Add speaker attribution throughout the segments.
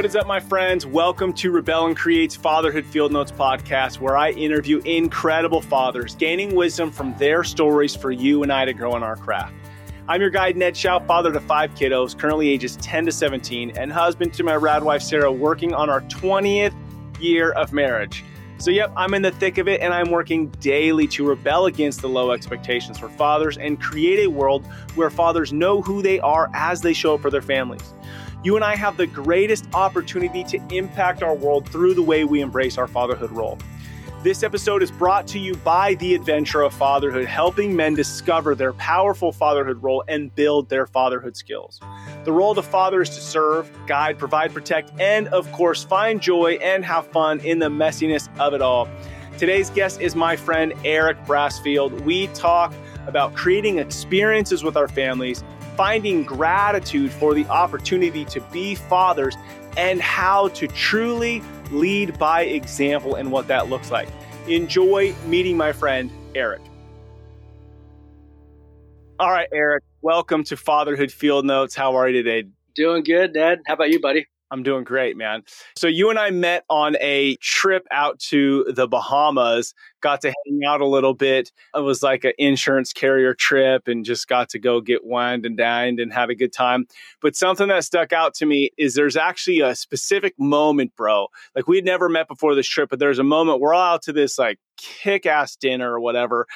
Speaker 1: What is up, my friends? Welcome to Rebel and Create's Fatherhood Field Notes podcast, where I interview incredible fathers, gaining wisdom from their stories for you and I to grow in our craft. I'm your guide, Ned Schauf, father to five kiddos, currently ages 10 to 17, and husband to my rad wife, Sarah, working on our 20th year of marriage. So, yep, I'm in the thick of it, and I'm working daily to rebel against the low expectations for fathers and create a world where fathers know who they are as they show up for their families you and I have the greatest opportunity to impact our world through the way we embrace our fatherhood role. This episode is brought to you by The Adventure of Fatherhood, helping men discover their powerful fatherhood role and build their fatherhood skills. The role of the father is to serve, guide, provide, protect, and of course, find joy and have fun in the messiness of it all. Today's guest is my friend Eric Brassfield. We talk about creating experiences with our families finding gratitude for the opportunity to be fathers and how to truly lead by example and what that looks like. Enjoy meeting my friend, Eric. All right, Eric, welcome to Fatherhood Field Notes. How are you today?
Speaker 2: Doing good, Dad. How about you, buddy?
Speaker 1: I'm doing great, man. So you and I met on a trip out to the Bahamas, got to hang out a little bit. It was like an insurance carrier trip and just got to go get wined and dined and have a good time. But something that stuck out to me is there's actually a specific moment, bro. Like we'd never met before this trip, but there's a moment we're all out to this like kick ass dinner or whatever.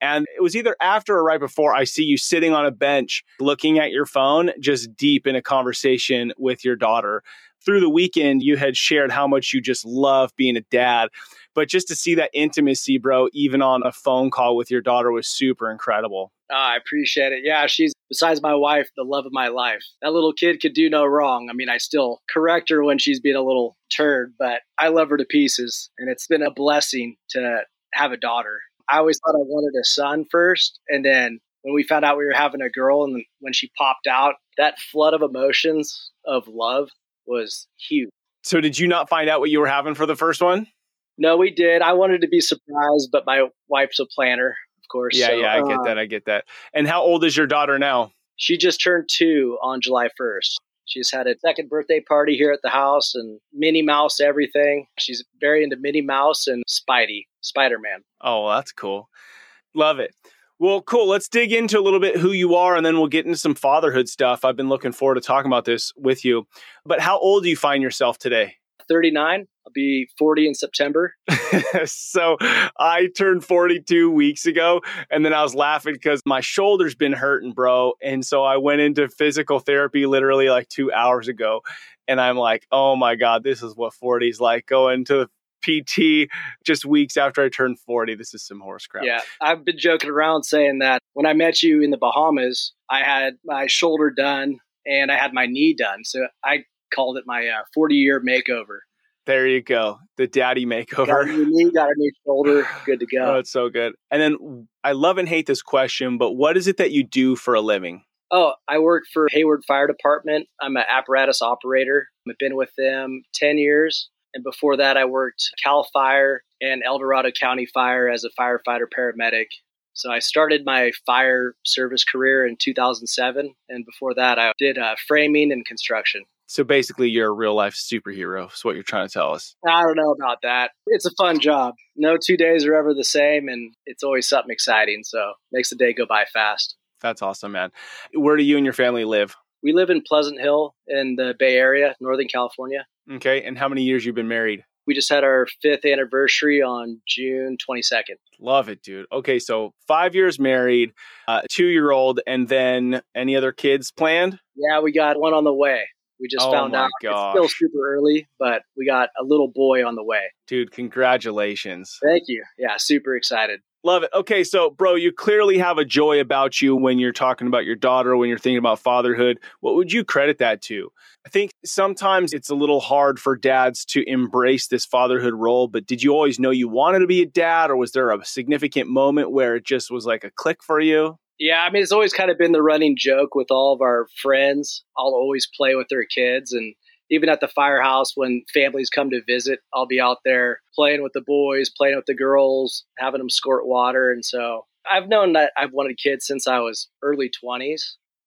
Speaker 1: And it was either after or right before I see you sitting on a bench looking at your phone, just deep in a conversation with your daughter. Through the weekend, you had shared how much you just love being a dad. But just to see that intimacy, bro, even on a phone call with your daughter was super incredible.
Speaker 2: Oh, I appreciate it. Yeah, she's besides my wife, the love of my life. That little kid could do no wrong. I mean, I still correct her when she's being a little turd, but I love her to pieces. And it's been a blessing to have a daughter. I always thought I wanted a son first. And then when we found out we were having a girl and when she popped out, that flood of emotions of love was huge.
Speaker 1: So, did you not find out what you were having for the first one?
Speaker 2: No, we did. I wanted to be surprised, but my wife's a planner, of course.
Speaker 1: Yeah, so, yeah, I get uh, that. I get that. And how old is your daughter now?
Speaker 2: She just turned two on July 1st. She's had a second birthday party here at the house and Minnie Mouse everything. She's very into Minnie Mouse and Spidey, Spider Man.
Speaker 1: Oh, that's cool. Love it. Well, cool. Let's dig into a little bit who you are and then we'll get into some fatherhood stuff. I've been looking forward to talking about this with you. But how old do you find yourself today?
Speaker 2: 39. I'll be 40 in September.
Speaker 1: so I turned 42 weeks ago. And then I was laughing because my shoulder's been hurting, bro. And so I went into physical therapy literally like two hours ago. And I'm like, oh my God, this is what 40 is like going to PT just weeks after I turned 40. This is some horse crap.
Speaker 2: Yeah. I've been joking around saying that when I met you in the Bahamas, I had my shoulder done and I had my knee done. So I called it my 40 uh, year makeover.
Speaker 1: There you go. The daddy makeover.
Speaker 2: Got a new knee, got a new shoulder, good to go.
Speaker 1: Oh, it's so good. And then I love and hate this question, but what is it that you do for a living?
Speaker 2: Oh, I work for Hayward Fire Department. I'm an apparatus operator. I've been with them 10 years. And before that, I worked Cal Fire and El Dorado County Fire as a firefighter paramedic. So I started my fire service career in 2007. And before that, I did uh, framing and construction.
Speaker 1: So basically, you're a real life superhero, is what you're trying to tell us.
Speaker 2: I don't know about that. It's a fun job. No two days are ever the same, and it's always something exciting. So makes the day go by fast.
Speaker 1: That's awesome, man. Where do you and your family live?
Speaker 2: We live in Pleasant Hill in the Bay Area, Northern California.
Speaker 1: Okay. And how many years you've been married?
Speaker 2: We just had our fifth anniversary on June 22nd.
Speaker 1: Love it, dude. Okay, so five years married, uh, two year old, and then any other kids planned?
Speaker 2: Yeah, we got one on the way. We just oh found out gosh. it's still super early, but we got a little boy on the way.
Speaker 1: Dude, congratulations.
Speaker 2: Thank you. Yeah, super excited.
Speaker 1: Love it. Okay, so bro, you clearly have a joy about you when you're talking about your daughter, when you're thinking about fatherhood. What would you credit that to? I think sometimes it's a little hard for dads to embrace this fatherhood role, but did you always know you wanted to be a dad or was there a significant moment where it just was like a click for you?
Speaker 2: Yeah, I mean, it's always kind of been the running joke with all of our friends. I'll always play with their kids. And even at the firehouse, when families come to visit, I'll be out there playing with the boys, playing with the girls, having them squirt water. And so I've known that I've wanted kids since I was early 20s.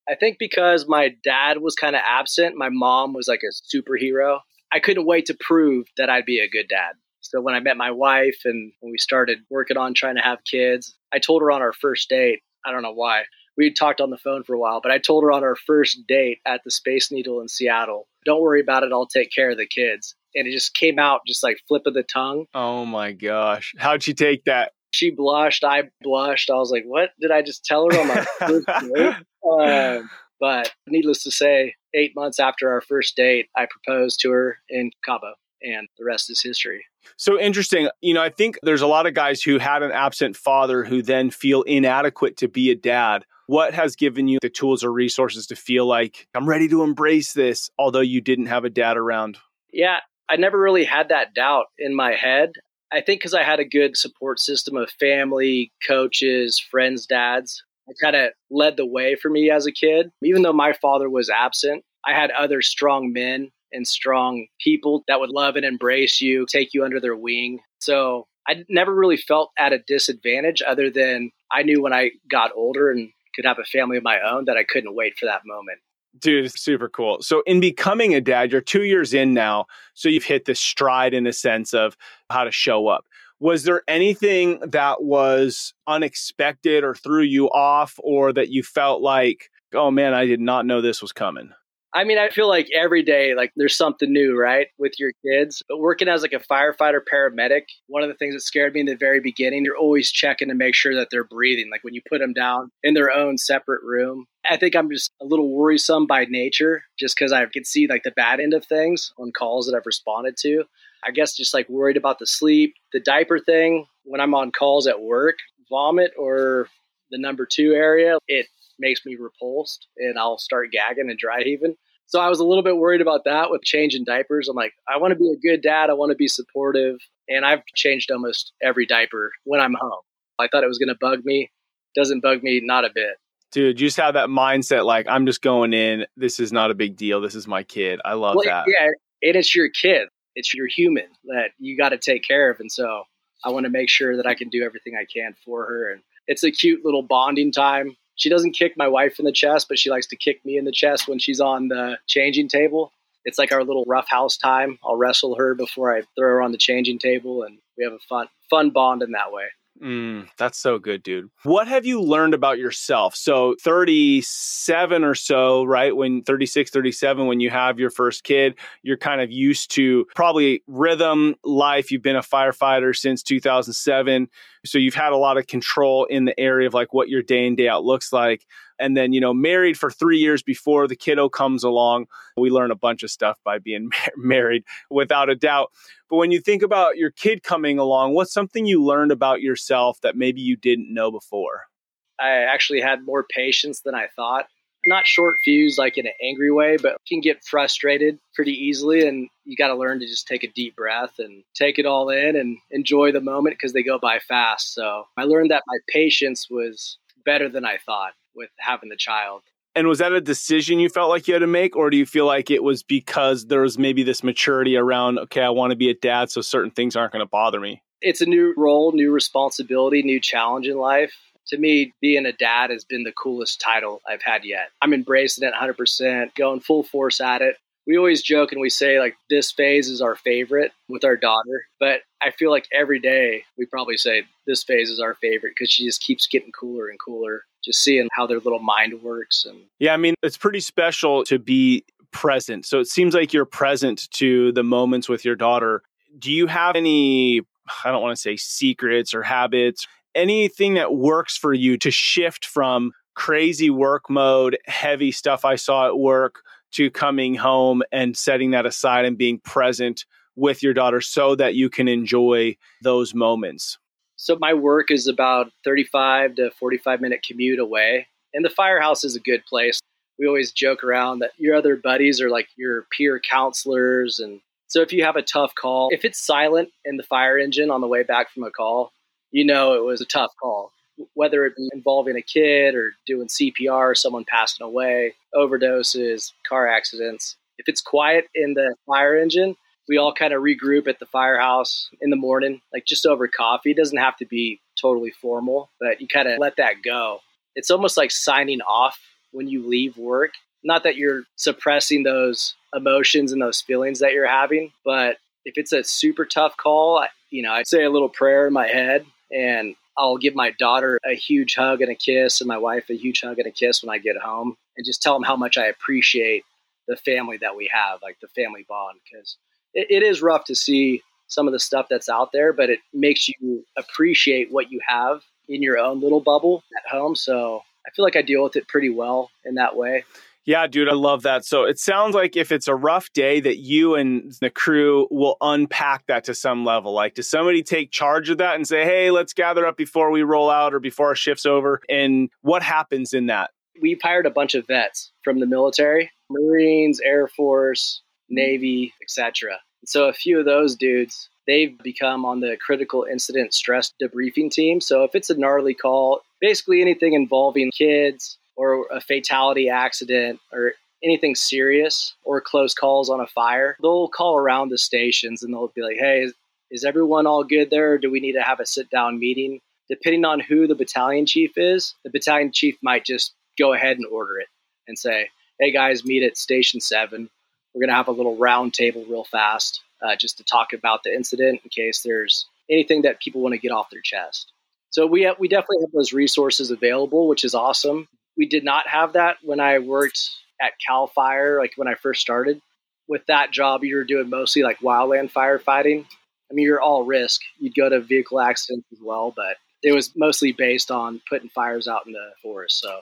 Speaker 2: I think because my dad was kind of absent, my mom was like a superhero. I couldn't wait to prove that I'd be a good dad. So when I met my wife and when we started working on trying to have kids, I told her on our first date, I don't know why. We talked on the phone for a while, but I told her on our first date at the Space Needle in Seattle, don't worry about it, I'll take care of the kids. And it just came out just like flip of the tongue.
Speaker 1: Oh my gosh. How'd she take that?
Speaker 2: She blushed. I blushed. I was like, what did I just tell her on my first date? Um, but needless to say, eight months after our first date, I proposed to her in Cabo, and the rest is history.
Speaker 1: So interesting. You know, I think there's a lot of guys who had an absent father who then feel inadequate to be a dad. What has given you the tools or resources to feel like I'm ready to embrace this, although you didn't have a dad around?
Speaker 2: Yeah, I never really had that doubt in my head. I think because I had a good support system of family, coaches, friends, dads. I kind of led the way for me as a kid. Even though my father was absent, I had other strong men and strong people that would love and embrace you, take you under their wing. So I never really felt at a disadvantage other than I knew when I got older and could have a family of my own that I couldn't wait for that moment.
Speaker 1: Dude, super cool. So, in becoming a dad, you're two years in now. So, you've hit this stride in a sense of how to show up. Was there anything that was unexpected or threw you off, or that you felt like, oh man, I did not know this was coming?
Speaker 2: I mean, I feel like every day, like there's something new, right, with your kids. But working as like a firefighter paramedic, one of the things that scared me in the very beginning, you're always checking to make sure that they're breathing. Like when you put them down in their own separate room, I think I'm just a little worrisome by nature, just because I can see like the bad end of things on calls that I've responded to. I guess just like worried about the sleep, the diaper thing. When I'm on calls at work, vomit or the number two area, it makes me repulsed and I'll start gagging and dry heaving. So I was a little bit worried about that with changing diapers. I'm like, I want to be a good dad. I want to be supportive. And I've changed almost every diaper when I'm home. I thought it was going to bug me. Doesn't bug me, not a bit.
Speaker 1: Dude, you just have that mindset like, I'm just going in. This is not a big deal. This is my kid. I love well, that.
Speaker 2: Yeah. And it's your kid, it's your human that you got to take care of. And so I want to make sure that I can do everything I can for her. And it's a cute little bonding time she doesn't kick my wife in the chest, but she likes to kick me in the chest when she's on the changing table. It's like our little rough house time. I'll wrestle her before I throw her on the changing table, and we have a fun fun bond in that way.
Speaker 1: Mm, that's so good, dude. What have you learned about yourself? So, 37 or so, right? When 36, 37, when you have your first kid, you're kind of used to probably rhythm life. You've been a firefighter since 2007. So, you've had a lot of control in the area of like what your day in, day out looks like and then you know married for three years before the kiddo comes along we learn a bunch of stuff by being married without a doubt but when you think about your kid coming along what's something you learned about yourself that maybe you didn't know before
Speaker 2: i actually had more patience than i thought not short fuse like in an angry way, but can get frustrated pretty easily. And you got to learn to just take a deep breath and take it all in and enjoy the moment because they go by fast. So I learned that my patience was better than I thought with having the child.
Speaker 1: And was that a decision you felt like you had to make, or do you feel like it was because there was maybe this maturity around, okay, I want to be a dad, so certain things aren't going to bother me?
Speaker 2: It's a new role, new responsibility, new challenge in life. To me, being a dad has been the coolest title I've had yet. I'm embracing it 100%, going full force at it we always joke and we say like this phase is our favorite with our daughter but i feel like every day we probably say this phase is our favorite because she just keeps getting cooler and cooler just seeing how their little mind works and
Speaker 1: yeah i mean it's pretty special to be present. So it seems like you're present to the moments with your daughter. Do you have any i don't want to say secrets or habits anything that works for you to shift from crazy work mode heavy stuff i saw at work to coming home and setting that aside and being present with your daughter so that you can enjoy those moments?
Speaker 2: So, my work is about 35 to 45 minute commute away, and the firehouse is a good place. We always joke around that your other buddies are like your peer counselors. And so, if you have a tough call, if it's silent in the fire engine on the way back from a call, you know it was a tough call whether it be involving a kid or doing CPR, someone passing away, overdoses, car accidents. If it's quiet in the fire engine, we all kind of regroup at the firehouse in the morning, like just over coffee. It doesn't have to be totally formal, but you kind of let that go. It's almost like signing off when you leave work. Not that you're suppressing those emotions and those feelings that you're having, but if it's a super tough call, you know, I'd say a little prayer in my head and I'll give my daughter a huge hug and a kiss and my wife a huge hug and a kiss when I get home and just tell them how much I appreciate the family that we have, like the family bond, because it, it is rough to see some of the stuff that's out there, but it makes you appreciate what you have in your own little bubble at home. So I feel like I deal with it pretty well in that way.
Speaker 1: Yeah, dude, I love that. So it sounds like if it's a rough day, that you and the crew will unpack that to some level. Like, does somebody take charge of that and say, hey, let's gather up before we roll out or before our shift's over? And what happens in that?
Speaker 2: We've hired a bunch of vets from the military, Marines, Air Force, Navy, etc. So a few of those dudes, they've become on the critical incident stress debriefing team. So if it's a gnarly call, basically anything involving kids, or a fatality accident or anything serious or close calls on a fire, they'll call around the stations and they'll be like, hey, is, is everyone all good there? Or do we need to have a sit down meeting? Depending on who the battalion chief is, the battalion chief might just go ahead and order it and say, hey guys, meet at station seven. We're going to have a little round table real fast uh, just to talk about the incident in case there's anything that people want to get off their chest. So we have, we definitely have those resources available, which is awesome we did not have that when I worked at Cal Fire, like when I first started. With that job, you were doing mostly like wildland firefighting. I mean, you're all risk. You'd go to vehicle accidents as well, but it was mostly based on putting fires out in the forest. So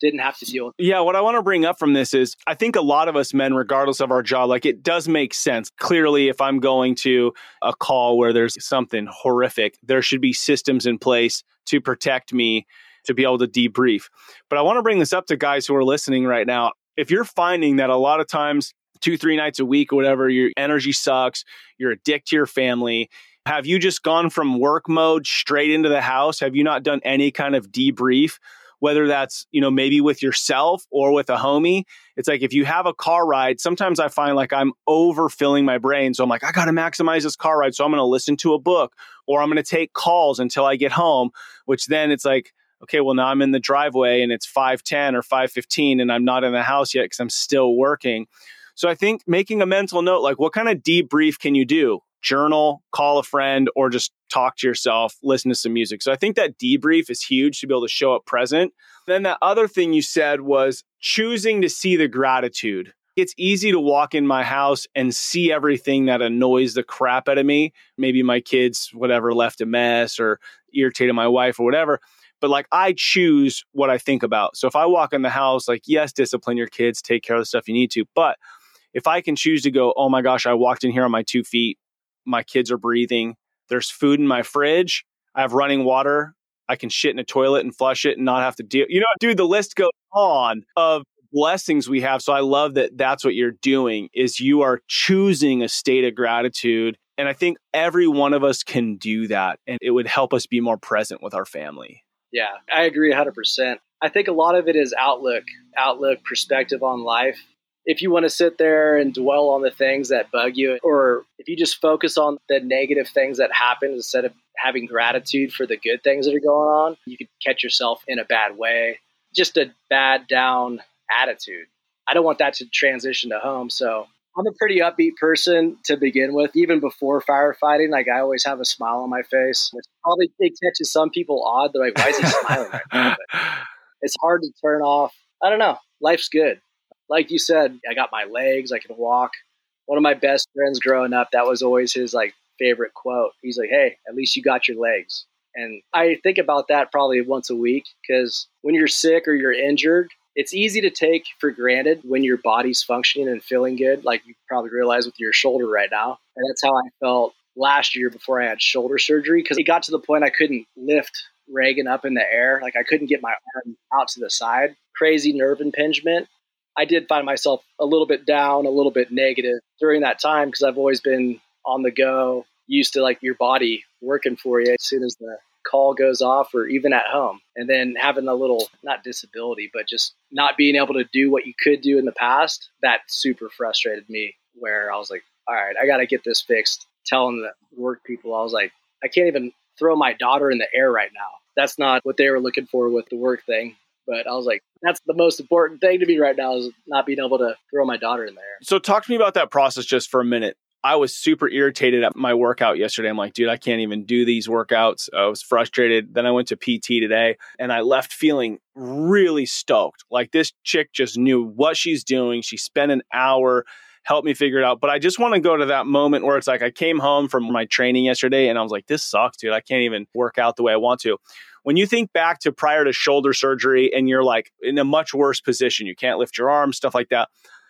Speaker 2: didn't have to deal with.
Speaker 1: Yeah, what I want to bring up from this is I think a lot of us men, regardless of our job, like it does make sense. Clearly, if I'm going to a call where there's something horrific, there should be systems in place to protect me to be able to debrief. But I want to bring this up to guys who are listening right now. If you're finding that a lot of times, two, three nights a week or whatever, your energy sucks, you're a dick to your family, have you just gone from work mode straight into the house? Have you not done any kind of debrief? Whether that's, you know, maybe with yourself or with a homie. It's like if you have a car ride, sometimes I find like I'm overfilling my brain. So I'm like, I got to maximize this car ride. So I'm going to listen to a book or I'm going to take calls until I get home, which then it's like, okay, well now I'm in the driveway and it's 5:10 or 5:15 and I'm not in the house yet cuz I'm still working. So I think making a mental note like what kind of debrief can you do? Journal, call a friend or just talk to yourself, listen to some music. So I think that debrief is huge to be able to show up present. Then that other thing you said was choosing to see the gratitude. It's easy to walk in my house and see everything that annoys the crap out of me. Maybe my kids, whatever, left a mess or irritated my wife or whatever but like I choose what I think about. So if I walk in the house, like, yes, discipline your kids, take care of the stuff you need to. But if I can choose to go, oh my gosh, I walked in here on my two feet, my kids are breathing, there's food in my fridge, I have running water, I can shit in a toilet and flush it and not have to deal. You know, dude, the list goes on of blessings we have. So I love that that's what you're doing is you are choosing a state of gratitude. And I think every one of us can do that and it would help us be more present with our family.
Speaker 2: Yeah, I agree 100%. I think a lot of it is outlook, outlook, perspective on life. If you want to sit there and dwell on the things that bug you, or if you just focus on the negative things that happen instead of having gratitude for the good things that are going on, you could catch yourself in a bad way. Just a bad down attitude. I don't want that to transition to home. So I'm a pretty upbeat person to begin with, even before firefighting. Like I always have a smile on my face, which probably it catches some people odd. They're like, "Why is he smiling?" right now? But it's hard to turn off. I don't know. Life's good. Like you said, I got my legs. I can walk. One of my best friends growing up, that was always his like favorite quote. He's like, "Hey, at least you got your legs." And I think about that probably once a week because when you're sick or you're injured, it's easy to take for granted when your body's functioning and feeling good, like you probably realize with your shoulder right now. And that's how I felt last year before I had shoulder surgery because it got to the point I couldn't lift Reagan up in the air. Like I couldn't get my arm out to the side. Crazy nerve impingement. I did find myself a little bit down, a little bit negative during that time because I've always been on the go, used to like your body working for you as soon as the call goes off or even at home. And then having a little, not disability, but just not being able to do what you could do in the past, that super frustrated me where I was like, all right, I got to get this fixed. Telling the work people, I was like, I can't even throw my daughter in the air right now. That's not what they were looking for with the work thing. But I was like, that's the most important thing to me right now is not being able to throw my daughter in there.
Speaker 1: So talk to me about that process just for a minute. I was super irritated at my workout yesterday. I'm like, dude, I can't even do these workouts. I was frustrated. Then I went to PT today and I left feeling really stoked. Like this chick just knew what she's doing. She spent an hour help me figure it out. But I just want to go to that moment where it's like I came home from my training yesterday and I was like, this sucks, dude. I can't even work out the way I want to. When you think back to prior to shoulder surgery and you're like in a much worse position, you can't lift your arms, stuff like that.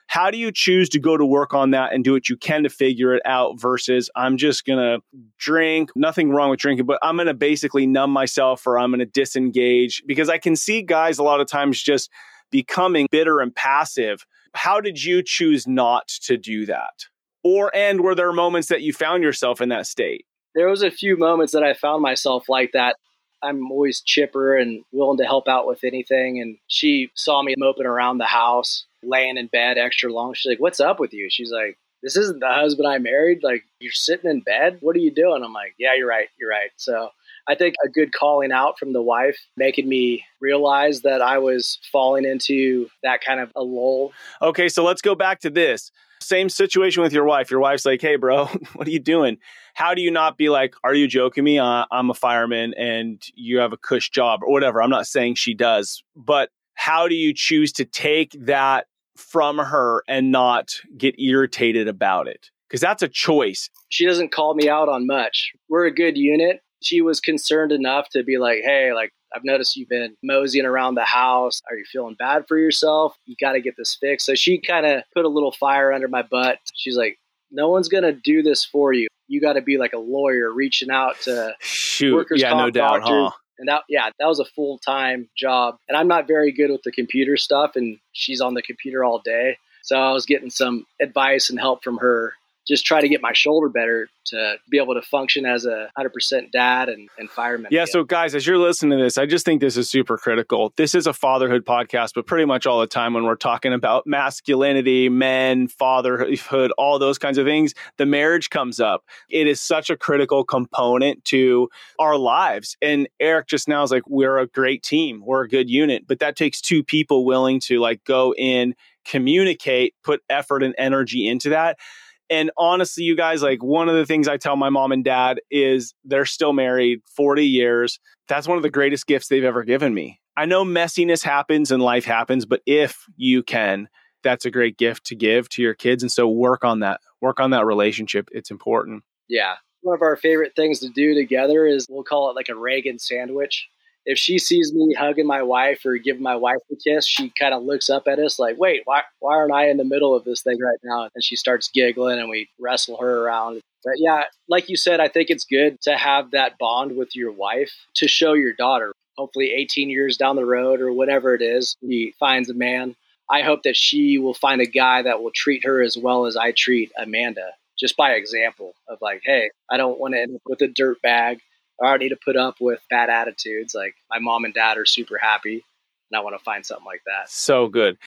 Speaker 1: How do you choose to go to work on that and do what you can to figure it out versus I'm just going to drink, nothing wrong with drinking, but I'm going to basically numb myself or I'm going to disengage because I can see guys a lot of times just becoming bitter and passive how did you choose not to do that? Or and were there moments that you found yourself in that state?
Speaker 2: There was a few moments that I found myself like that. I'm always chipper and willing to help out with anything. And she saw me moping around the house, laying in bed extra long. She's like, What's up with you? She's like, This isn't the husband I married. Like, you're sitting in bed. What are you doing? I'm like, Yeah, you're right. You're right. So I think a good calling out from the wife, making me realize that I was falling into that kind of a lull.
Speaker 1: Okay, so let's go back to this. Same situation with your wife. Your wife's like, hey, bro, what are you doing? How do you not be like, are you joking me? Uh, I'm a fireman and you have a cush job or whatever. I'm not saying she does, but how do you choose to take that from her and not get irritated about it? Because that's a choice.
Speaker 2: She doesn't call me out on much. We're a good unit she was concerned enough to be like, hey, like, I've noticed you've been moseying around the house. Are you feeling bad for yourself? You got to get this fixed. So she kind of put a little fire under my butt. She's like, no one's going to do this for you. You got to be like a lawyer reaching out to
Speaker 1: Shoot. workers' yeah, no doubt, doctors. Huh?
Speaker 2: And that, yeah, that was a full time job. And I'm not very good with the computer stuff, and she's on the computer all day. So I was getting some advice and help from her just try to get my shoulder better to be able to function as a 100% dad and, and fireman.
Speaker 1: Yeah. Again. So, guys, as you're listening to this, I just think this is super critical. This is a fatherhood podcast, but pretty much all the time when we're talking about masculinity, men, fatherhood, all those kinds of things, the marriage comes up. It is such a critical component to our lives. And Eric just now is like, we're a great team, we're a good unit, but that takes two people willing to like go in, communicate, put effort and energy into that and honestly, you guys, like one of the things I tell my mom and dad is they're still married 40 years. That's one of the greatest gifts they've ever given me. I know messiness happens and life happens, but if you can, that's a great gift to give to your kids. And so work on that, work on that relationship. It's important.
Speaker 2: Yeah. One of our favorite things to do together is we'll call it like a Reagan sandwich if she sees me hugging my wife or giving my wife a kiss, she kind of looks up at us like, wait, why, why aren't I in the middle of this thing right now? And she starts giggling and we wrestle her around. But yeah, like you said, I think it's good to have that bond with your wife to show your daughter. Hopefully, 18 years down the road or whatever it is, he finds a man. I hope that she will find a guy that will treat her as well as I treat Amanda, just by example of like, hey, I don't want to end up with a dirt bag I need to put up with bad attitudes. Like my mom and dad are super happy, and I want to find something like that.
Speaker 1: So good.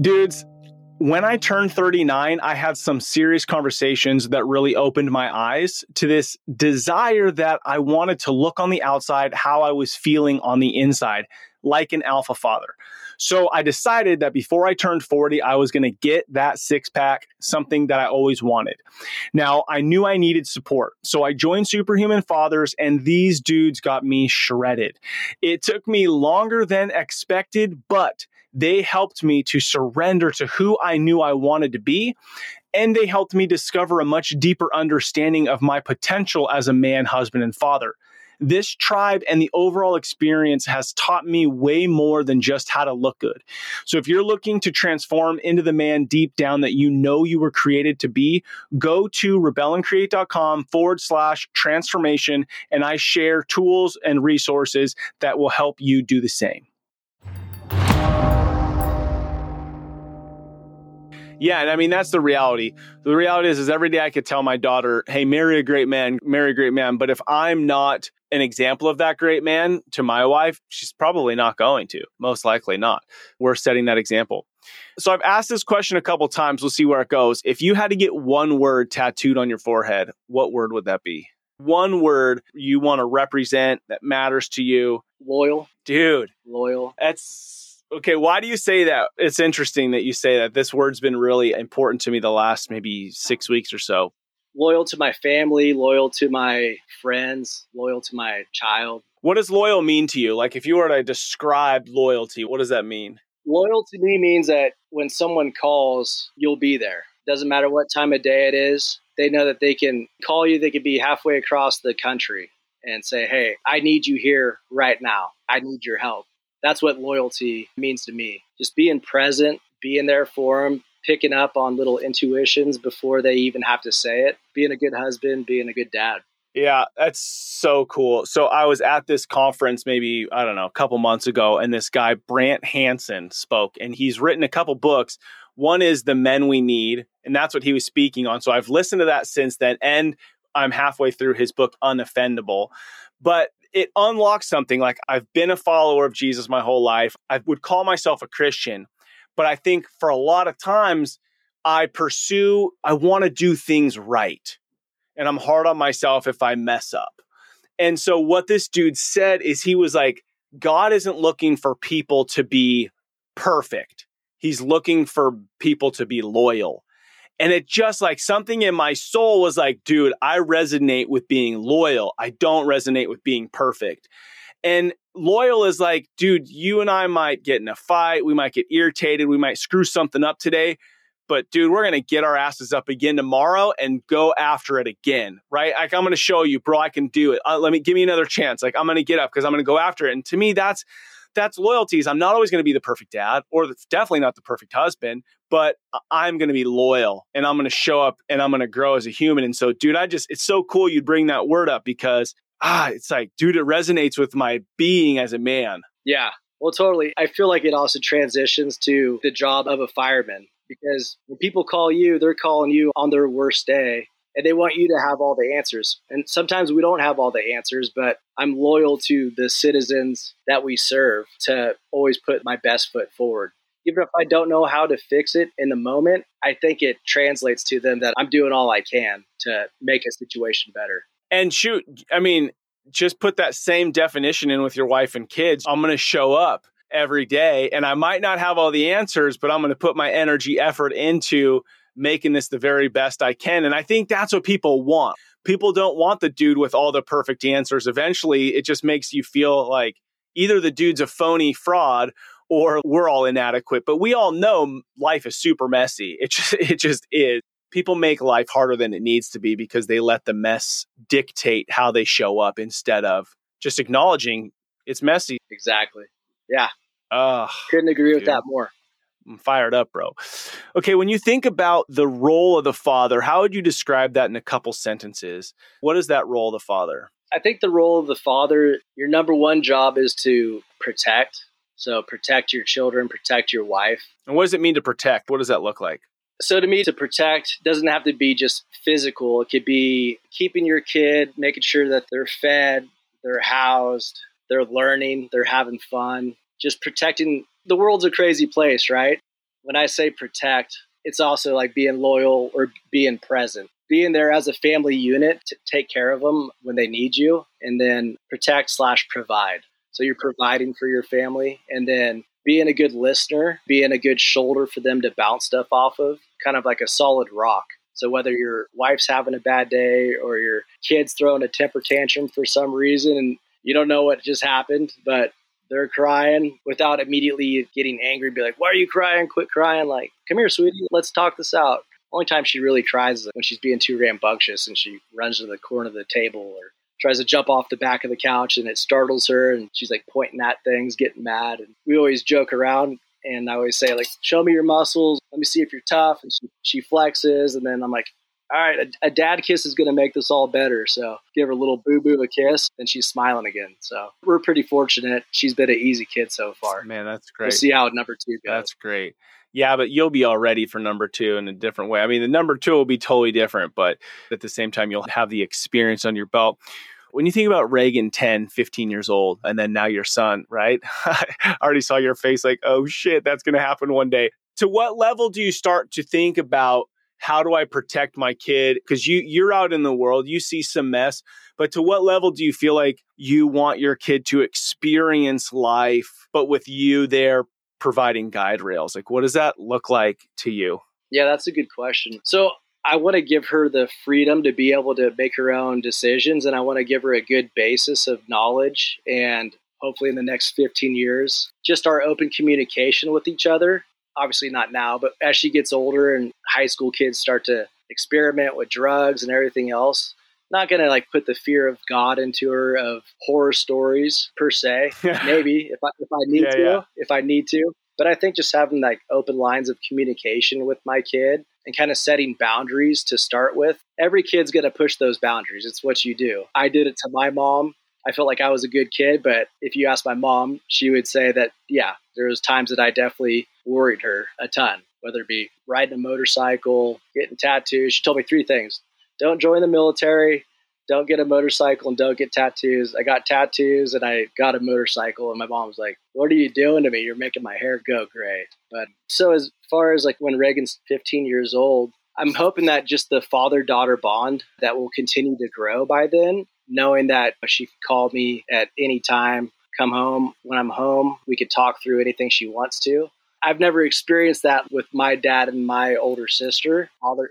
Speaker 1: Dudes, when I turned 39, I had some serious conversations that really opened my eyes to this desire that I wanted to look on the outside how I was feeling on the inside, like an alpha father. So I decided that before I turned 40, I was going to get that six pack, something that I always wanted. Now, I knew I needed support. So I joined Superhuman Fathers, and these dudes got me shredded. It took me longer than expected, but they helped me to surrender to who I knew I wanted to be. And they helped me discover a much deeper understanding of my potential as a man, husband, and father this tribe and the overall experience has taught me way more than just how to look good. So if you're looking to transform into the man deep down that you know you were created to be, go to rebelandcreate.com forward slash transformation, and I share tools and resources that will help you do the same. Yeah, and I mean that's the reality. The reality is, is every day I could tell my daughter, "Hey, marry a great man, marry a great man." But if I'm not an example of that great man to my wife, she's probably not going to. Most likely not. We're setting that example. So I've asked this question a couple times. We'll see where it goes. If you had to get one word tattooed on your forehead, what word would that be? one word you want to represent that matters to you?
Speaker 2: Loyal.
Speaker 1: Dude.
Speaker 2: Loyal.
Speaker 1: That's okay. Why do you say that? It's interesting that you say that. This word's been really important to me the last maybe six weeks or so.
Speaker 2: Loyal to my family, loyal to my friends, loyal to my child.
Speaker 1: What does loyal mean to you? Like if you were to describe loyalty, what does that mean?
Speaker 2: Loyal to me means that when someone calls, you'll be there. Doesn't matter what time of day it is. They know that they can call you. They could be halfway across the country and say, Hey, I need you here right now. I need your help. That's what loyalty means to me. Just being present, being there for them, picking up on little intuitions before they even have to say it, being a good husband, being a good dad.
Speaker 1: Yeah, that's so cool. So I was at this conference maybe, I don't know, a couple months ago, and this guy, Brant Hansen, spoke, and he's written a couple books. One is The Men We Need, and that's what he was speaking on. So I've listened to that since then, and I'm halfway through his book, Unoffendable. But it unlocks something like I've been a follower of Jesus my whole life. I would call myself a Christian, but I think for a lot of times, I pursue, I want to do things right and I'm hard on myself if I mess up. And so what this dude said is he was like, God isn't looking for people to be perfect. He's looking for people to be loyal. And it just like something in my soul was like, dude, I resonate with being loyal. I don't resonate with being perfect. And loyal is like, dude, you and I might get in a fight. We might get irritated. We might screw something up today but dude, we're going to get our asses up again tomorrow and go after it again, right? Like I'm going to show you, bro, I can do it. Uh, let me give me another chance. Like I'm going to get up because I'm going to go after it. And to me, that's that's loyalties. I'm not always going to be the perfect dad or definitely not the perfect husband, but I'm going to be loyal and I'm going to show up and I'm going to grow as a human. And so, dude, I just, it's so cool you'd bring that word up because, ah, it's like, dude, it resonates with my being as a man.
Speaker 2: Yeah. Well, totally. I feel like it also transitions to the job of a fireman because when people call you, they're calling you on their worst day and they want you to have all the answers. And sometimes we don't have all the answers, but I'm loyal to the citizens that we serve to always put my best foot forward. Even if I don't know how to fix it in the moment, I think it translates to them that I'm doing all I can to make a situation better.
Speaker 1: And shoot, I mean, just put that same definition in with your wife and kids. I'm going to show up every day. And I might not have all the answers, but I'm going to put my energy, effort into making this the very best I can. And I think that's what people want. People don't want the dude with all the perfect answers. Eventually, it just makes you feel like either the dude's a phony fraud or we're all inadequate. But we all know life is super messy. It just it just is. People make life harder than it needs to be because they let the mess dictate how they show up instead of just acknowledging it's messy.
Speaker 2: Exactly. Yeah.
Speaker 1: Uh,
Speaker 2: Couldn't agree with that more.
Speaker 1: I'm fired up, bro. Okay, when you think about the role of the father, how would you describe that in a couple sentences? What is that role of the father?
Speaker 2: I think the role of the father, your number one job is to protect. So protect your children, protect your wife.
Speaker 1: And what does it mean to protect? What does that look like?
Speaker 2: So to me, to protect doesn't have to be just physical. It could be keeping your kid, making sure that they're fed, they're housed, they're learning, they're having fun, just protecting the world's a crazy place, right? When I say protect, it's also like being loyal or being present, being there as a family unit to take care of them when they need you, and then protect slash provide. So you're providing for your family, and then being a good listener, being a good shoulder for them to bounce stuff off of, kind of like a solid rock. So whether your wife's having a bad day or your kid's throwing a temper tantrum for some reason and you don't know what just happened, but they're crying without immediately getting angry, be like, why are you crying? Quit crying. Like, come here, sweetie. Let's talk this out. Only time she really tries is when she's being too rambunctious and she runs to the corner of the table or tries to jump off the back of the couch and it startles her and she's like pointing at things, getting mad. And we always joke around and I always say like, show me your muscles. Let me see if you're tough. And she, she flexes. And then I'm like, all right, a, a dad kiss is going to make this all better. So give her a little boo boo a kiss, and she's smiling again. So we're pretty fortunate. She's been an easy kid so far.
Speaker 1: Man, that's great.
Speaker 2: We'll see how number two goes.
Speaker 1: That's great. Yeah, but you'll be all ready for number two in a different way. I mean, the number two will be totally different, but at the same time, you'll have the experience on your belt. When you think about Reagan 10, 15 years old, and then now your son, right? I already saw your face like, oh shit, that's going to happen one day. To what level do you start to think about how do I protect my kid? Because you you're out in the world, you see some mess, but to what level do you feel like you want your kid to experience life, but with you there providing guide rails? Like, what does that look like to you?
Speaker 2: Yeah, that's a good question. So I want to give her the freedom to be able to make her own decisions, and I want to give her a good basis of knowledge and hopefully in the next 15 years, just our open communication with each other. Obviously, not now, but as she gets older and high school kids start to experiment with drugs and everything else, not going to like put the fear of God into her of horror stories per se. Maybe if I, if I need yeah, to, yeah. if I need to. But I think just having like open lines of communication with my kid and kind of setting boundaries to start with. Every kid's going to push those boundaries. It's what you do. I did it to my mom. I felt like I was a good kid, but if you ask my mom, she would say that yeah, there was times that I definitely worried her a ton, whether it be riding a motorcycle, getting tattoos. She told me three things: don't join the military, don't get a motorcycle, and don't get tattoos. I got tattoos and I got a motorcycle, and my mom was like, "What are you doing to me? You're making my hair go gray." But so as far as like when Reagan's 15 years old, I'm hoping that just the father daughter bond that will continue to grow by then knowing that she could call me at any time, come home when I'm home. We could talk through anything she wants to. I've never experienced that with my dad and my older sister.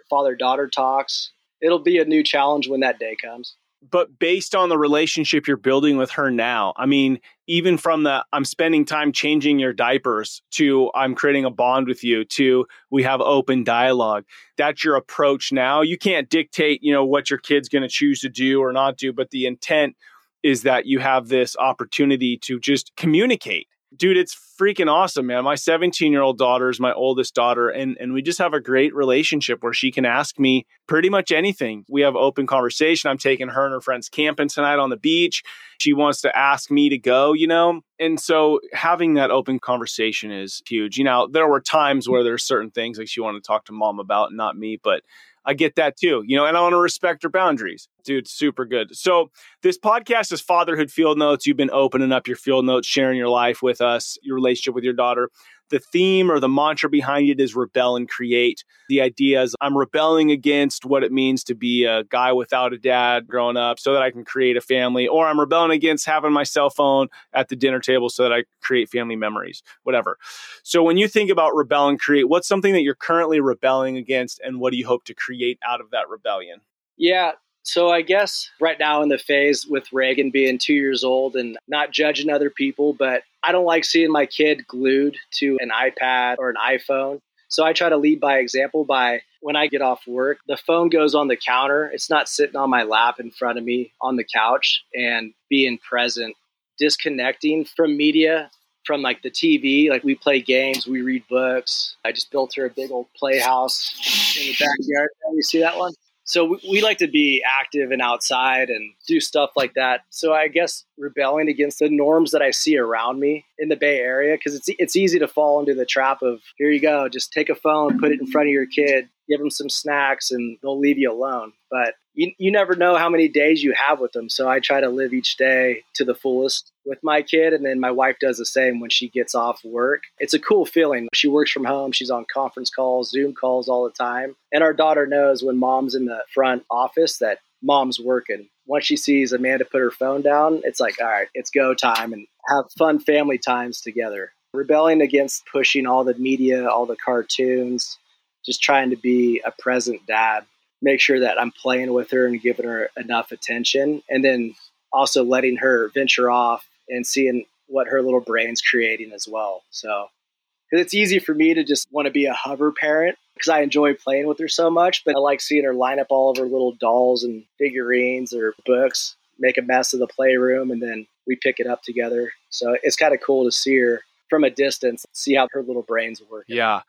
Speaker 2: Father daughter talks. It'll be a new challenge when that day comes
Speaker 1: but based on the relationship you're building with her now, I mean, even from the I'm spending time changing your diapers to I'm creating a bond with you to we have open dialogue. That's your approach now. You can't dictate, you know, what your kid's going to choose to do or not do, but the intent is that you have this opportunity to just communicate dude, it's freaking awesome, man. My 17 year old daughter is my oldest daughter, and, and we just have a great relationship where she can ask me pretty much anything. We have open conversation. I'm taking her and her friends camping tonight on the beach. She wants to ask me to go, you know? And so having that open conversation is huge. You know, there were times where there's certain things like she wanted to talk to mom about, not me, but I get that too, you know, and I want to respect her boundaries. Dude, super good. So, this podcast is Fatherhood Field Notes. You've been opening up your field notes, sharing your life with us, your relationship with your daughter the theme or the mantra behind it is rebel and create. The idea is I'm rebelling against what it means to be a guy without a dad growing up so that I can create a family, or I'm rebelling against having my cell phone at the dinner table so that I create family memories, whatever. So when you think about rebel and create, what's something that you're currently rebelling against and what do you hope to create out of that rebellion?
Speaker 2: Yeah, so I guess right now in the phase with Reagan being two years old and not judging other people, but I don't like seeing my kid glued to an iPad or an iPhone. So I try to lead by example by when I get off work, the phone goes on the counter. It's not sitting on my lap in front of me on the couch and being present, disconnecting from media, from like the TV. Like we play games, we read books. I just built her a big old playhouse in the backyard. You see that one? So we, we, like to be active and outside and do stuff like that. So I guess rebelling against the norms that I see around me in the Bay Area because it's it's easy to fall into the trap of here you go, just take a phone, put it in front of your kid, give them some snacks, and they'll leave you alone. But you, you never know how many days you have with them. So I try to live each day to the fullest with my kid. And then my wife does the same when she gets off work. It's a cool feeling. She works from home. She's on conference calls, Zoom calls all the time. And our daughter knows when mom's in the front office that mom's working. Once she sees Amanda put her phone down, it's like, all right, it's go time and have fun family times together. Rebelling against pushing all the media, all the cartoons, just trying to be a present dad make sure that I'm playing with her and giving her enough attention. And then also letting her venture off and seeing what her little brain's creating as well. So, because it's easy for me to just want to be a hover parent because I enjoy playing with her so much, but I like seeing her line up all of her little dolls and figurines or books, make a mess of the playroom, and then we pick it up together. So it's kind of cool to see her from a distance, see how her little brains work.
Speaker 1: Yeah.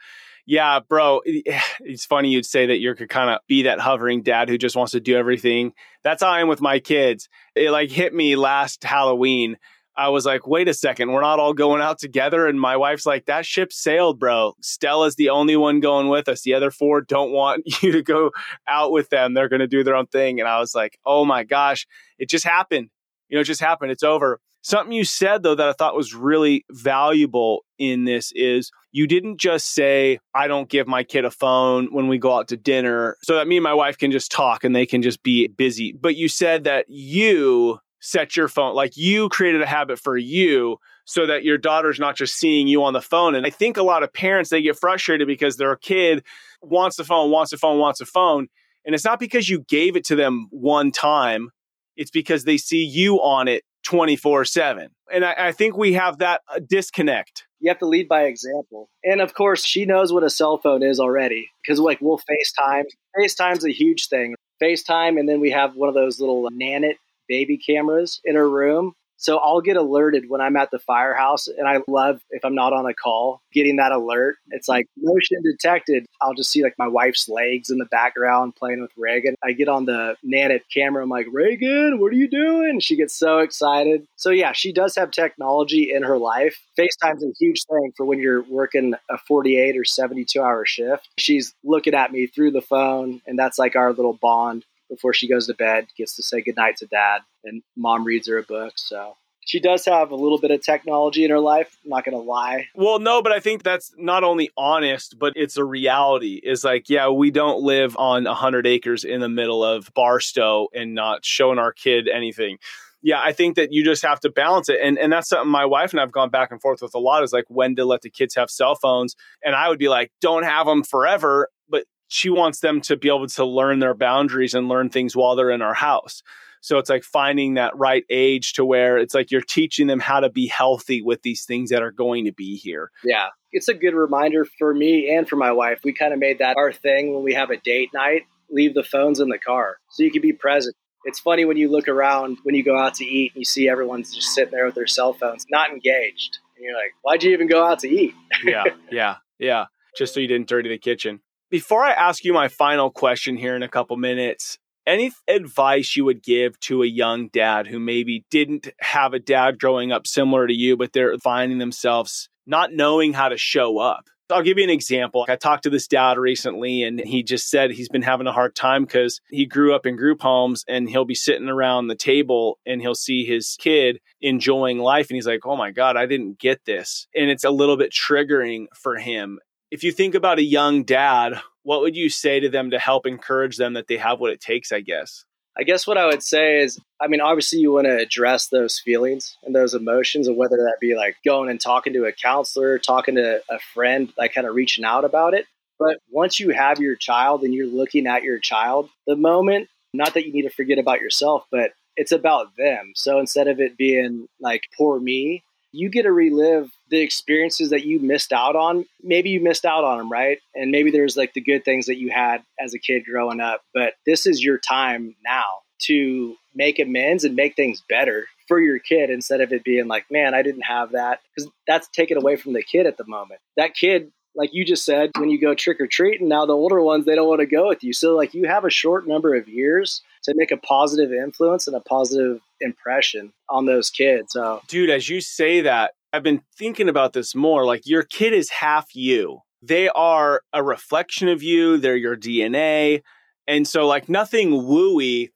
Speaker 1: Yeah, bro, it's funny you'd say that you could kind of be that hovering dad who just wants to do everything. That's how I am with my kids. It like hit me last Halloween. I was like, wait a second, we're not all going out together. And my wife's like, that ship sailed, bro. Stella's the only one going with us. The other four don't want you to go out with them. They're going to do their own thing. And I was like, oh my gosh, it just happened. You know, it just happened. It's over. Something you said though that I thought was really valuable in this is you didn't just say, I don't give my kid a phone when we go out to dinner so that me and my wife can just talk and they can just be busy. But you said that you set your phone, like you created a habit for you so that your daughter's not just seeing you on the phone. And I think a lot of parents, they get frustrated because their kid wants a phone, wants a phone, wants a phone. And it's not because you gave it to them one time, it's because they see you on it 24 7. And I, I, think we have that uh, disconnect.
Speaker 2: You have to lead by example. And of course, she knows what a cell phone is already because, like, we'll FaceTime. FaceTime's a huge thing. FaceTime, and then we have one of those little Nanit baby cameras in her room. So I'll get alerted when I'm at the firehouse. And I love, if I'm not on a call, getting that alert. It's like motion detected. I'll just see like my wife's legs in the background playing with Reagan. I get on the Nanit camera. I'm like, Reagan, what are you doing? She gets so excited. So yeah, she does have technology in her life. FaceTime's a huge thing for when you're working a 48 or 72 hour shift. She's looking at me through the phone, and that's like our little bond before she goes to bed, gets to say goodnight to dad, and mom reads her a book. So she does have a little bit of technology in her life. I'm not to lie.
Speaker 1: Well, no, but I think that's not only honest, but it's a reality. Is like, yeah, we don't live on 100 acres in the middle of Barstow and not showing our kid anything. Yeah, I think that you just have to balance it. And, and that's something my wife and I've gone back and forth with a lot is like when to let the kids have cell phones. And I would be like, don't have them forever. She wants them to be able to learn their boundaries and learn things while they're in our house. So it's like finding that right age to where it's like you're teaching them how to be healthy with these things that are going to be here.
Speaker 2: Yeah. It's a good reminder for me and for my wife. We kind of made that our thing when we have a date night, leave the phones in the car so you can be present. It's funny when you look around when you go out to eat and you see everyone's just sitting there with their cell phones, not engaged. And you're like, why'd you even go out to eat?
Speaker 1: yeah, yeah, yeah. Just so you didn't dirty the kitchen. Before I ask you my final question here in a couple minutes, any advice you would give to a young dad who maybe didn't have a dad growing up similar to you, but they're finding themselves not knowing how to show up? I'll give you an example. I talked to this dad recently, and he just said he's been having a hard time because he grew up in group homes and he'll be sitting around the table and he'll see his kid enjoying life. And he's like, oh my God, I didn't get this. And it's a little bit triggering for him if you think about a young dad, what would you say to them to help encourage them that they have what it takes, I guess?
Speaker 2: I guess what I would say is, I mean, obviously you want to address those feelings and those emotions, and whether that be like going and talking to a counselor, talking to a friend, like kind of reaching out about it. But once you have your child and you're looking at your child, the moment, not that you need to forget about yourself, but it's about them. So instead of it being like, poor me, you get to relive the experiences that you missed out on. Maybe you missed out on them, right? And maybe there's like the good things that you had as a kid growing up, but this is your time now to make amends and make things better for your kid instead of it being like, man, I didn't have that. Because that's taken away from the kid at the moment. That kid like you just said, when you go trick or treating, now the older ones, they don't want to go with you. So, like, you have a short number of years to make a positive influence and a positive impression on those kids. So,
Speaker 1: dude, as you say that, I've been thinking about this more. Like, your kid is half you, they are a reflection of you, they're your DNA. And so, like, nothing wooey.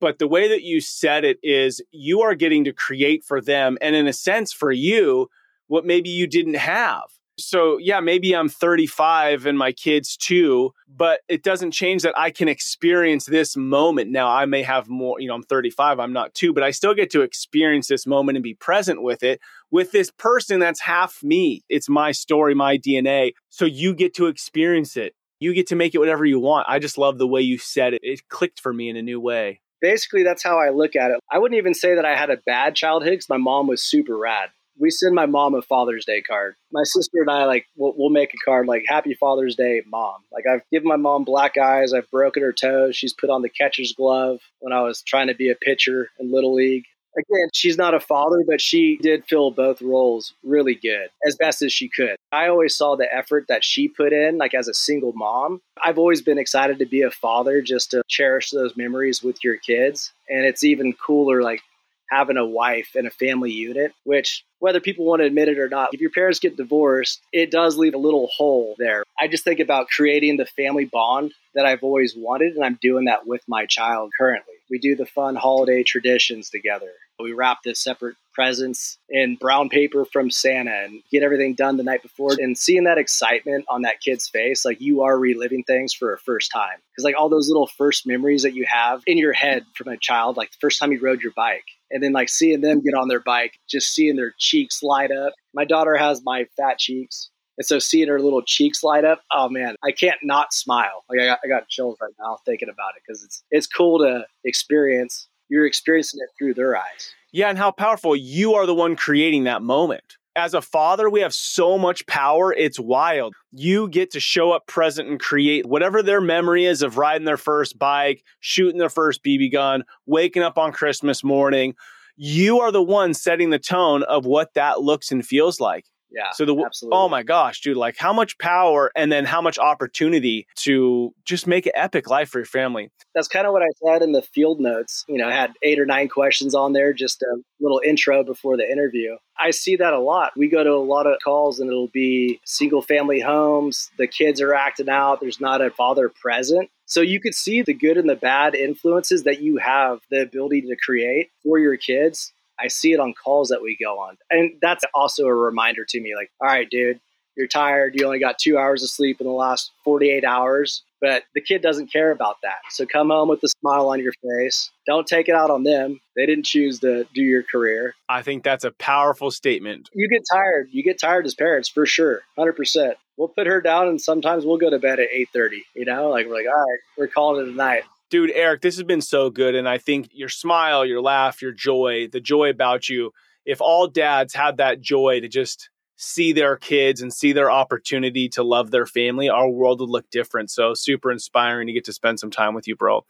Speaker 1: But the way that you said it is you are getting to create for them. And in a sense, for you, what maybe you didn't have so yeah, maybe I'm 35 and my kids too, but it doesn't change that I can experience this moment. Now I may have more, you know, I'm 35, I'm not two, but I still get to experience this moment and be present with it with this person that's half me. It's my story, my DNA. So you get to experience it. You get to make it whatever you want. I just love the way you said it. It clicked for me in a new way
Speaker 2: basically that's how I look at it. I wouldn't even say that I had a bad childhood because my mom was super rad we send my mom a Father's Day card. My sister and I like we'll, we'll, make a card like Happy Father's Day, Mom. Like I've given my mom black eyes. I've broken her toes. She's put on the catcher's glove when I was trying to be a pitcher in little league. Again, she's not a father, but she did fill both roles really good, as best as she could. I always saw the effort that she put in, like as a single mom. I've always been excited to be a father just to cherish those memories with your kids. And it's even cooler, like having a wife and a family unit, which whether people want to admit it or not, if your parents get divorced, it does leave a little hole there. I just think about creating the family bond that I've always wanted, and I'm doing that with my child currently. We do the fun holiday traditions together. We wrap the separate presents in brown paper from Santa and get everything done the night before. And seeing that excitement on that kid's face, like you are reliving things for a first time. Because, like, all those little first memories that you have in your head from a child, like the first time you rode your bike, and then like seeing them get on their bike, just seeing their cheeks light up. My daughter has my fat cheeks. And so seeing her little cheeks light up, oh man, I can't not smile. Like I got, I got chills right now thinking about it because it's it's cool to experience. You're experiencing it through their eyes.
Speaker 1: Yeah, and how powerful you are the one creating that moment. As a father, we have so much power. It's wild. You get to show up present and create whatever their memory is of riding their first bike, shooting their first BB gun, waking up on Christmas morning. You are the one setting the tone of what that looks and feels like.
Speaker 2: Yeah.
Speaker 1: So the oh
Speaker 2: absolutely.
Speaker 1: oh my gosh, dude, like how much power and then how much opportunity to just make an epic life for your family.
Speaker 2: That's kind of what I said in the field notes. You know, I had eight or nine questions on there, just a little intro before the interview. I see that a lot. We go to a lot of calls and it'll be single family homes. The kids are acting out. There's not a father present. So you could see the good and the bad influences that you have the ability to create for your kids I see it on calls that we go on. And that's also a reminder to me like, all right, dude, you're tired. You only got two hours of sleep in the last 48 hours. But the kid doesn't care about that. So come home with a smile on your face. Don't take it out on them. They didn't choose to do your career.
Speaker 1: I think that's a powerful statement.
Speaker 2: You get tired. You get tired as parents for sure. 100%. We'll put her down and sometimes we'll go to bed at 8:30, you know? Like we're like, "All right, we're calling it a night."
Speaker 1: Dude, Eric, this has been so good. And I think your smile, your laugh, your joy, the joy about you, if all dads had that joy to just see their kids and see their opportunity to love their family, our world would look different. So super inspiring to get to spend some time with you, bro.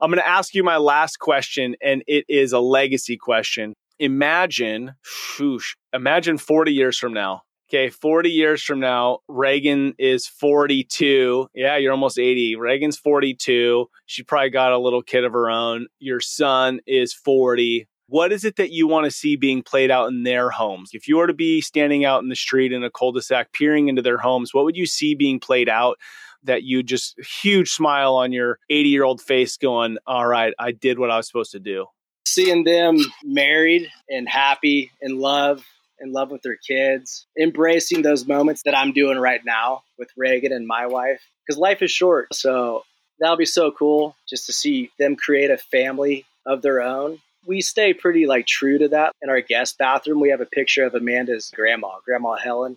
Speaker 1: I'm going to ask you my last question, and it is a legacy question. Imagine, whoosh, imagine 40 years from now, Okay, 40 years from now, Reagan is 42. Yeah, you're almost 80. Reagan's 42. She probably got a little kid of her own. Your son is 40. What is it that you want to see being played out in their homes? If you were to be standing out in the street in a cul-de-sac peering into their homes, what would you see being played out that you just huge smile on your 80-year-old face going, "All right, I did what I was supposed to do."
Speaker 2: Seeing them married and happy and love in love with their kids, embracing those moments that I'm doing right now with Reagan and my wife. Because life is short. So that'll be so cool just to see them create a family of their own. We stay pretty like true to that. In our guest bathroom, we have a picture of Amanda's grandma, Grandma Helen.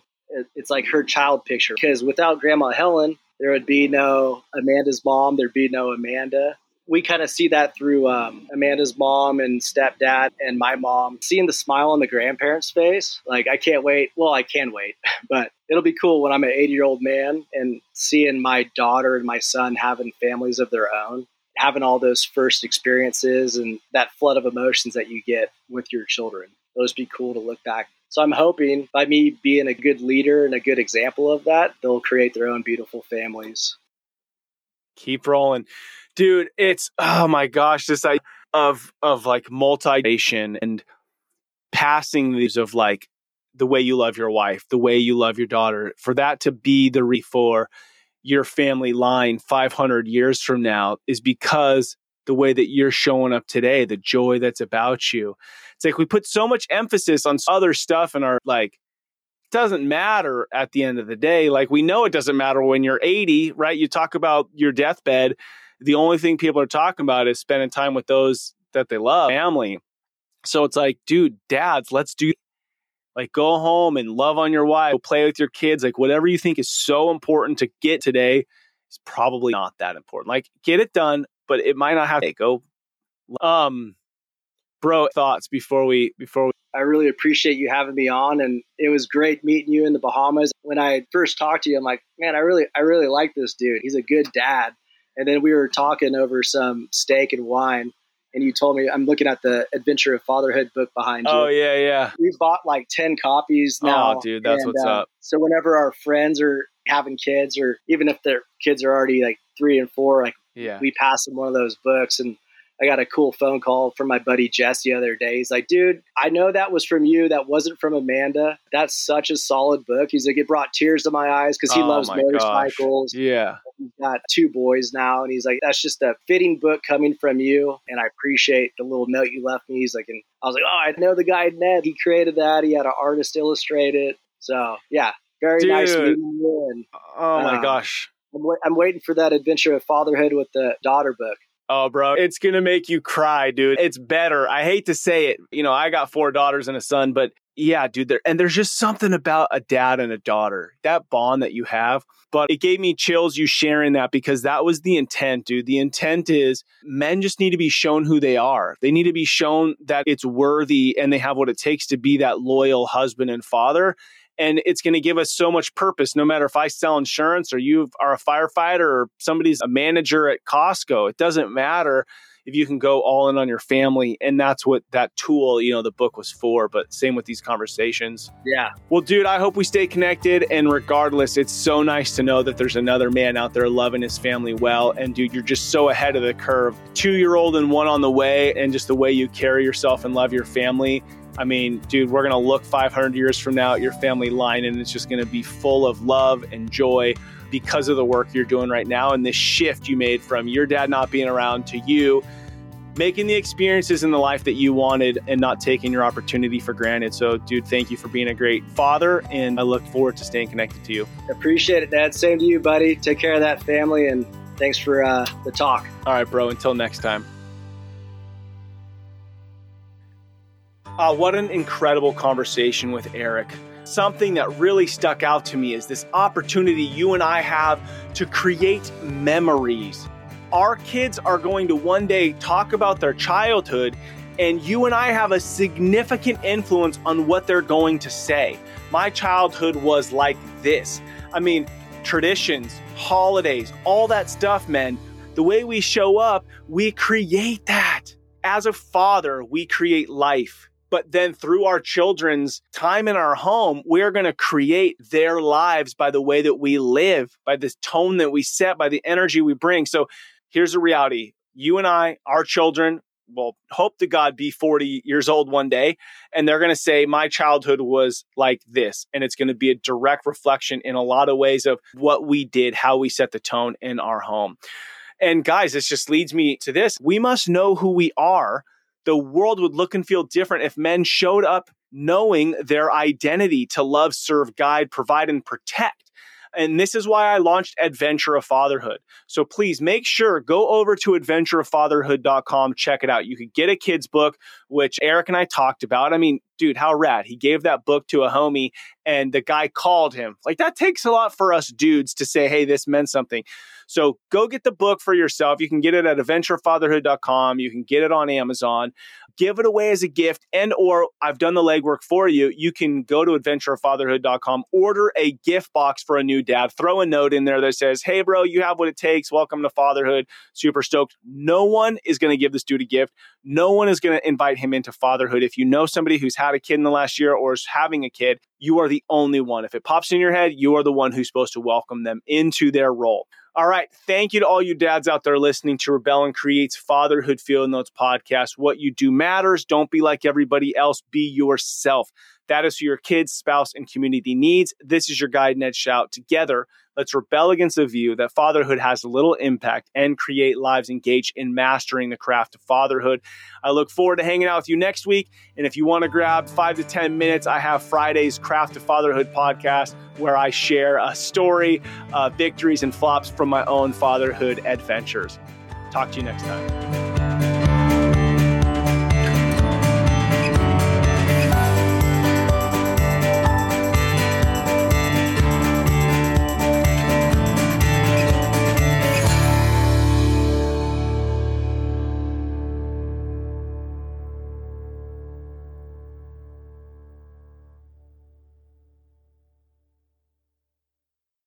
Speaker 2: It's like her child picture because without Grandma Helen, there would be no Amanda's mom, there'd be no Amanda we kind of see that through um, Amanda's mom and stepdad and my mom, seeing the smile on the grandparents' face. Like, I can't wait. Well, I can wait, but it'll be cool when I'm an 80 year old man and seeing my daughter and my son having families of their own, having all those first experiences and that flood of emotions that you get with your children. Those be cool to look back. So I'm hoping by me being a good leader and a good example of that, they'll create their own beautiful families.
Speaker 1: Keep rolling dude it's oh my gosh this idea of of like multi-nation and passing these of like the way you love your wife the way you love your daughter for that to be the re for your family line 500 years from now is because the way that you're showing up today the joy that's about you. It's like we put so much emphasis on other stuff and our like doesn't matter at the end of the day. Like we know it doesn't matter when you're 80 right? You talk about your deathbed the only thing people are talking about is spending time with those that they love, family. So it's like, dude, dads, let's do like go home and love on your wife, play with your kids, like whatever you think is so important to get today is probably not that important. Like get it done, but it might not have to go. Um, bro, thoughts before we before we.
Speaker 2: I really appreciate you having me on, and it was great meeting you in the Bahamas. When I first talked to you, I'm like, man, I really, I really like this dude. He's a good dad. And then we were talking over some steak and wine. And you told me I'm looking at the Adventure of Fatherhood book behind you.
Speaker 1: Oh yeah, yeah.
Speaker 2: We bought like ten copies now.
Speaker 1: Oh, dude, that's and, what's uh, up.
Speaker 2: So whenever our friends are having kids, or even if their kids are already like three and four, like yeah. we pass them one of those books. And I got a cool phone call from my buddy Jess the other day. He's like, dude, I know that was from you. That wasn't from Amanda. That's such a solid book. He's like, it brought tears to my eyes because he oh loves motorcycles.
Speaker 1: Yeah
Speaker 2: He's got two boys now, and he's like, "That's just a fitting book coming from you." And I appreciate the little note you left me. He's like, and I was like, "Oh, I know the guy Ned. He created that. He had an artist illustrate it." So yeah, very
Speaker 1: Dude.
Speaker 2: nice meeting you. And
Speaker 1: Oh my
Speaker 2: Uh,
Speaker 1: gosh.
Speaker 2: I'm, wa- I'm waiting for that adventure of fatherhood with the daughter book.
Speaker 1: Oh, bro, it's going to make you cry, dude. It's better. I hate to say it. You know, I got four daughters and a son, but yeah, dude, there, and there's just something about a dad and a daughter, that bond that you have. But it gave me chills you sharing that because that was the intent, dude. The intent is men just need to be shown who they are. They need to be shown that it's worthy and they have what it takes to be that loyal husband and father. And it's going to give us so much purpose, no matter if I sell insurance or you are a firefighter or somebody's a manager at Costco. It doesn't matter if you can go all in on your family. And that's what that tool, you know, the book was for. But same with these conversations.
Speaker 2: Yeah,
Speaker 1: Well, dude, I hope we stay connected. And regardless, it's so nice to know that there's another man out there loving his family well. And dude, you're just so ahead of the curve. Two year old and one on the way, and just the way you carry yourself and love your family. I mean, dude, we're going to look 500 years from now at your family line, and it's just going to be full of love and joy because of the work you're doing right now and this shift you made from your dad not being around to you making the experiences in the life that you wanted and not taking your opportunity for granted. So, dude, thank you for being a great father, and I look forward to staying connected to you.
Speaker 2: appreciate it, Dad. Same to you, buddy. Take care of that family, and thanks for uh, the talk.
Speaker 1: All right, bro, until next time. Uh, what an incredible conversation with Eric. Something that really stuck out to me is this opportunity you and I have to create memories. Our kids are going to one day talk about their childhood, and you and I have a significant influence on what they're going to say. My childhood was like this. I mean, traditions, holidays, all that stuff, man. The way we show up, we create that. As a father, we create life. But then through our children's time in our home, we're going to create their lives by the way that we live, by this tone that we set, by the energy we bring. So here's the reality you and I, our children, will hope to God be 40 years old one day. And they're going to say, My childhood was like this. And it's going to be a direct reflection in a lot of ways of what we did, how we set the tone in our home. And guys, this just leads me to this. We must know who we are. The world would look and feel different if men showed up knowing their identity to love, serve, guide, provide, and protect. And this is why I launched Adventure of Fatherhood. So please make sure go over to adventureoffatherhood.com, check it out. You could get a kid's book, which Eric and I talked about. I mean, dude, how rad. He gave that book to a homie and the guy called him. Like that takes a lot for us dudes to say, hey, this meant something. So go get the book for yourself. You can get it at adventurefatherhood.com. You can get it on Amazon. Give it away as a gift and or I've done the legwork for you. You can go to adventurefatherhood.com, order a gift box for a new dad, throw a note in there that says, "Hey bro, you have what it takes. Welcome to fatherhood. Super stoked." No one is going to give this dude a gift. No one is going to invite him into fatherhood. If you know somebody who's had a kid in the last year or is having a kid, you are the only one. If it pops in your head, you are the one who's supposed to welcome them into their role. All right. Thank you to all you dads out there listening to Rebel and Creates Fatherhood Field Notes podcast. What you do matters. Don't be like everybody else. Be yourself. That is who your kids, spouse, and community needs. This is your guide, Ned Shout. Together, let's rebel against the view that fatherhood has little impact and create lives engaged in mastering the craft of fatherhood. I look forward to hanging out with you next week. And if you want to grab five to 10 minutes, I have Friday's Craft of Fatherhood podcast where I share a story, uh, victories, and flops from my own fatherhood adventures. Talk to you next time.